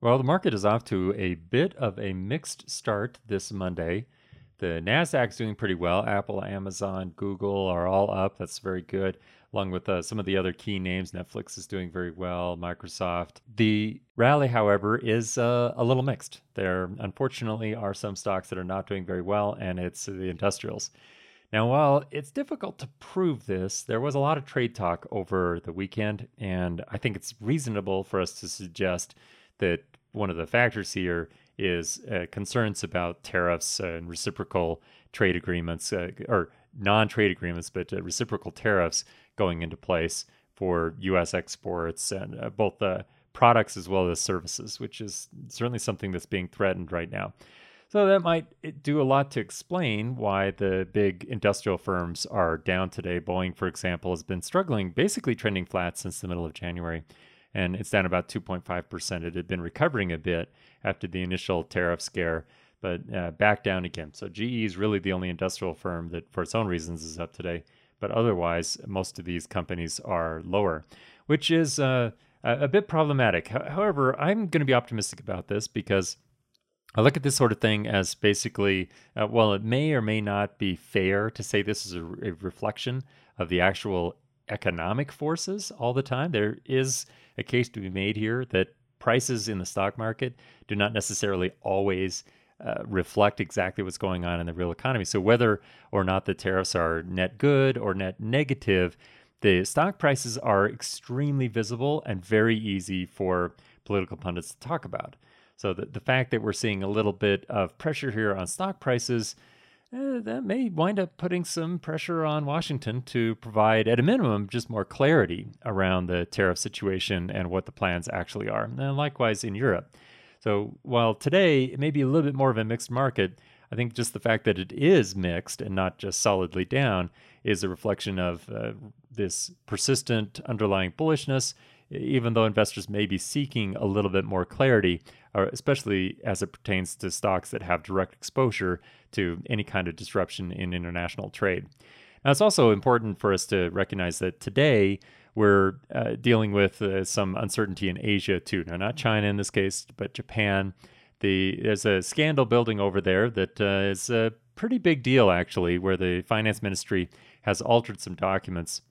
Well, the market is off to a bit of a mixed start this Monday. The Nasdaq's doing pretty well. Apple, Amazon, Google are all up. That's very good. Along with uh, some of the other key names, Netflix is doing very well. Microsoft. The rally, however, is uh, a little mixed. There, unfortunately, are some stocks that are not doing very well, and it's the industrials. Now, while it's difficult to prove this, there was a lot of trade talk over the weekend, and I think it's reasonable for us to suggest that one of the factors here is uh, concerns about tariffs and reciprocal trade agreements, uh, or non trade agreements, but uh, reciprocal tariffs going into place for U.S. exports and uh, both the products as well as services, which is certainly something that's being threatened right now. So that might do a lot to explain why the big industrial firms are down today. Boeing, for example, has been struggling, basically trending flat since the middle of January and it's down about 2.5%. It had been recovering a bit after the initial tariff scare, but uh, back down again. So GE is really the only industrial firm that, for its own reasons, is up today. But otherwise, most of these companies are lower, which is uh, a bit problematic. However, I'm going to be optimistic about this because I look at this sort of thing as basically, uh, well, it may or may not be fair to say this is a, a reflection of the actual economic forces all the time. There is a case to be made here that prices in the stock market do not necessarily always uh, reflect exactly what's going on in the real economy. So, whether or not the tariffs are net good or net negative, the stock prices are extremely visible and very easy for political pundits to talk about. So, the, the fact that we're seeing a little bit of pressure here on stock prices eh, that may wind up putting some pressure on Washington to provide, at a minimum, just more clarity around the tariff situation and what the plans actually are. And likewise in Europe. So while today it may be a little bit more of a mixed market, I think just the fact that it is mixed and not just solidly down is a reflection of uh, this persistent underlying bullishness, even though investors may be seeking a little bit more clarity or especially as it pertains to stocks that have direct exposure to any kind of disruption in international trade. Now, it's also important for us to recognize that today we're uh, dealing with uh, some uncertainty in Asia too. Now, not China in this case, but Japan. The, there's a scandal building over there that uh, is a pretty big deal, actually, where the finance ministry has altered some documents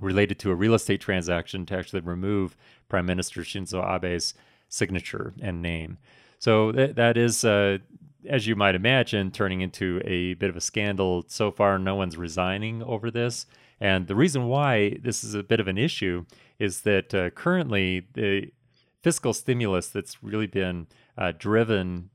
related to a real estate transaction to actually remove Prime Minister Shinzo Abe's signature and name. So th- that is, uh, as you might imagine, turning into a bit of a scandal. So far, no one's resigning over this. And the reason why this is a bit of an issue is that uh, currently the fiscal stimulus that's really been uh, driven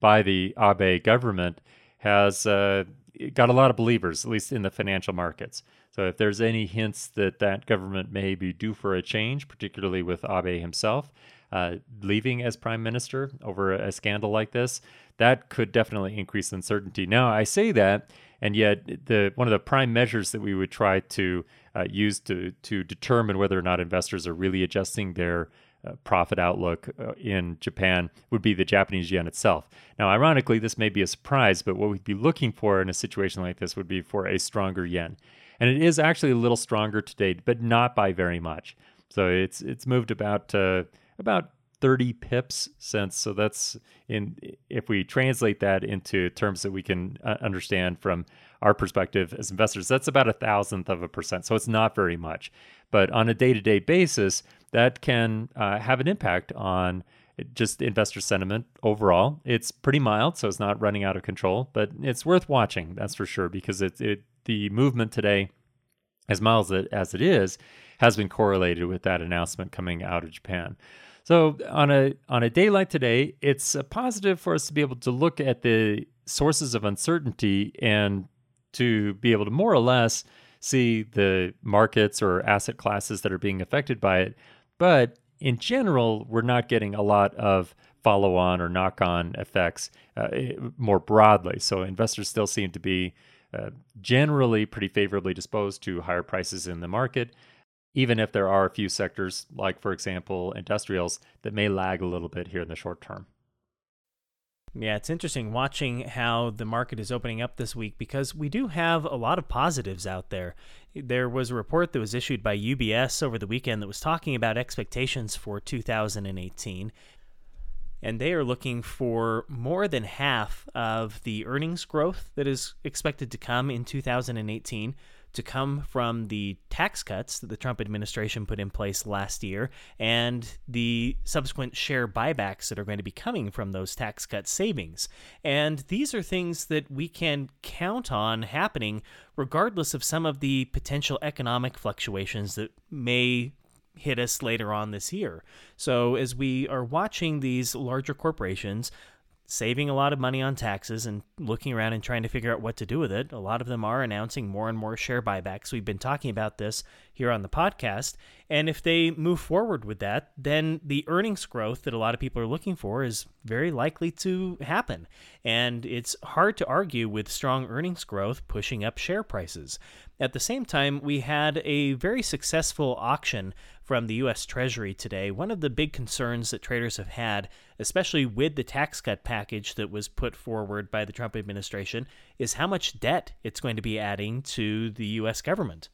by the Abe government has uh, got a lot of believers, at least in the financial markets. So if there's any hints that that government may be due for a change, particularly with Abe himself, uh, leaving as prime minister over a scandal like this, that could definitely increase uncertainty. Now, I say that, and yet the one of the prime measures that we would try to uh, use to to determine whether or not investors are really adjusting their uh, profit outlook uh, in Japan would be the Japanese yen itself. Now, ironically, this may be a surprise, but what we'd be looking for in a situation like this would be for a stronger yen. And it is actually a little stronger today, but not by very much. So it's it's moved about uh, about 30 pips since so that's in if we translate that into terms that we can uh, understand from our perspective as investors that's about a thousandth of a percent. So it's not very much. But on a day-to-day basis that can uh, have an impact on just investor sentiment overall. It's pretty mild so it's not running out of control but it's worth watching that's for sure because it, it the movement today as mild as it, is has been correlated with that announcement coming out of japan so on a on a day like today, it's a positive for us to be able to look at the sources of uncertainty and to be able to more or less see the markets or asset classes that are being affected by it. But in general, we're not getting a lot of follow on or knock on effects uh, more broadly. So investors still seem to be uh, generally pretty favorably disposed to higher prices in the market even if there are a few sectors, like, for example, industrials, that may lag a little bit here in the short term. Yeah, it's interesting watching how the market is opening up this week because we do have a lot of positives out there. There was a report that was issued by UBS over the weekend that was talking about expectations for 2018. And they are looking for more than half of the earnings growth that is expected to come in 2018 to come from the tax cuts that the Trump administration put in place last year and the subsequent share buybacks that are going to be coming from those tax cut savings. And these are things that we can count on happening regardless of some of the potential economic fluctuations that may hit us later on this year. So, as we are watching these larger corporations saving a lot of money on taxes and looking around and trying to figure out what to do with it. A lot of them are announcing more and more share buybacks. We've been talking about this here on the podcast. And if they move forward with that, then the earnings growth that a lot of people are looking for is very likely to happen. And it's hard to argue with strong earnings growth pushing up share prices. At the same time, we had a very successful auction from the U.S. Treasury today. One of the big concerns that traders have had, especially with the tax cut package that was put forward by the Trump administration, is how much debt it's going to be adding to the U.S. government.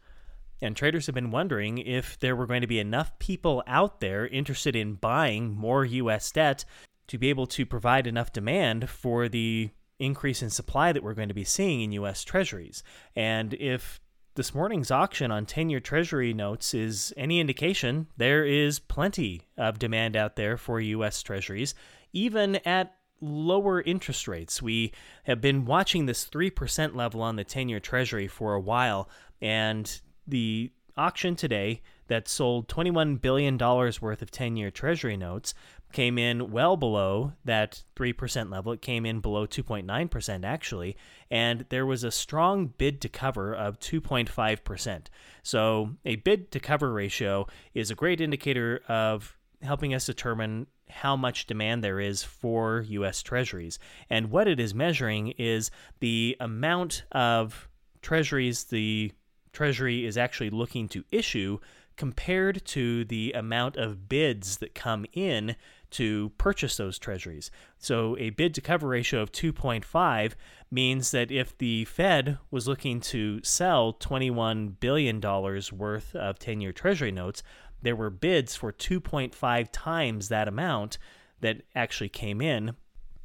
And traders have been wondering if there were going to be enough people out there interested in buying more U.S. debt to be able to provide enough demand for the increase in supply that we're going to be seeing in U.S. treasuries. And if this morning's auction on 10 year Treasury notes is any indication, there is plenty of demand out there for U.S. Treasuries, even at lower interest rates. We have been watching this 3% level on the 10 year Treasury for a while, and the auction today that sold $21 billion worth of 10 year Treasury notes came in well below that 3% level. It came in below 2.9% actually, and there was a strong bid to cover of 2.5%. So, a bid to cover ratio is a great indicator of helping us determine how much demand there is for US treasuries. And what it is measuring is the amount of treasuries the treasury is actually looking to issue compared to the amount of bids that come in to purchase those treasuries. So a bid to cover ratio of 2.5 means that if the Fed was looking to sell $21 billion worth of 10 year treasury notes, there were bids for 2.5 times that amount that actually came in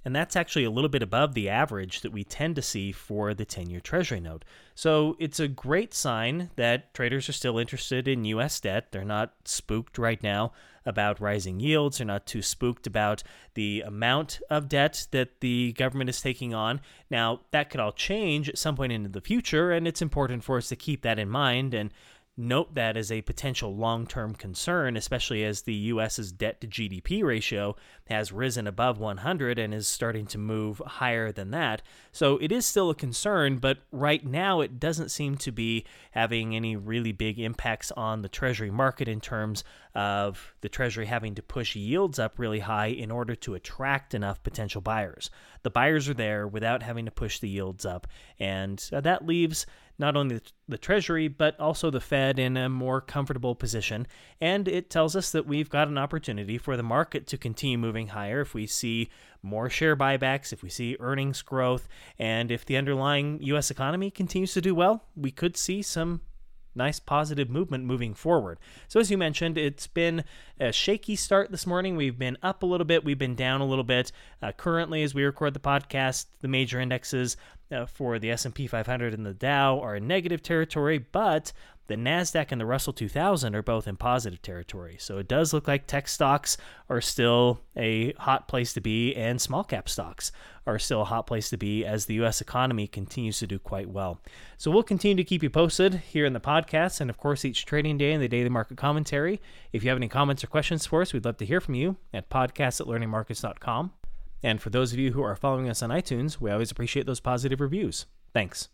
and that's actually a little bit above the average that we tend to see for the 10 year Treasury note. So it's a great sign that traders are still interested in US debt. They're not spooked right now about rising yields, they're not too spooked about the amount of debt that the government is taking on. Now, that could all change at some point into the future, and it's important for us to keep that in mind and note that as a potential long term concern, especially as the U.S.'s debt to GDP ratio has risen above 100 and is starting to move higher than that. So it is still a concern, but right now it doesn't seem to be having any really big impacts on the Treasury market in terms of the Treasury having to push yields up really high in order to attract enough potential buyers. The buyers are there without having to push the yields up, and uh, that leaves not only the Treasury, but also the Fed in a more comfortable position. And it tells us that we've got an opportunity for the market to continue moving higher if we see more share buybacks, if we see earnings growth, and if the underlying U.S. economy continues to do well, we could see some nice positive movement moving forward. So, as you mentioned, it's been a shaky start this morning. We've been up a little bit, we've been down a little bit. Uh, currently, as we record the podcast, the major indexes uh, for the S&P 500 and the Dow are in negative territory, but the Nasdaq and the Russell 2000 are both in positive territory. So it does look like tech stocks are still a hot place to be and small cap stocks are still a hot place to be as the US economy continues to do quite well. So we'll continue to keep you posted here in the podcast and of course each trading day in the daily market commentary. If you have any comments or questions for us, we'd love to hear from you at podcast at learningmarkets.com. And for those of you who are following us on iTunes, we always appreciate those positive reviews. Thanks.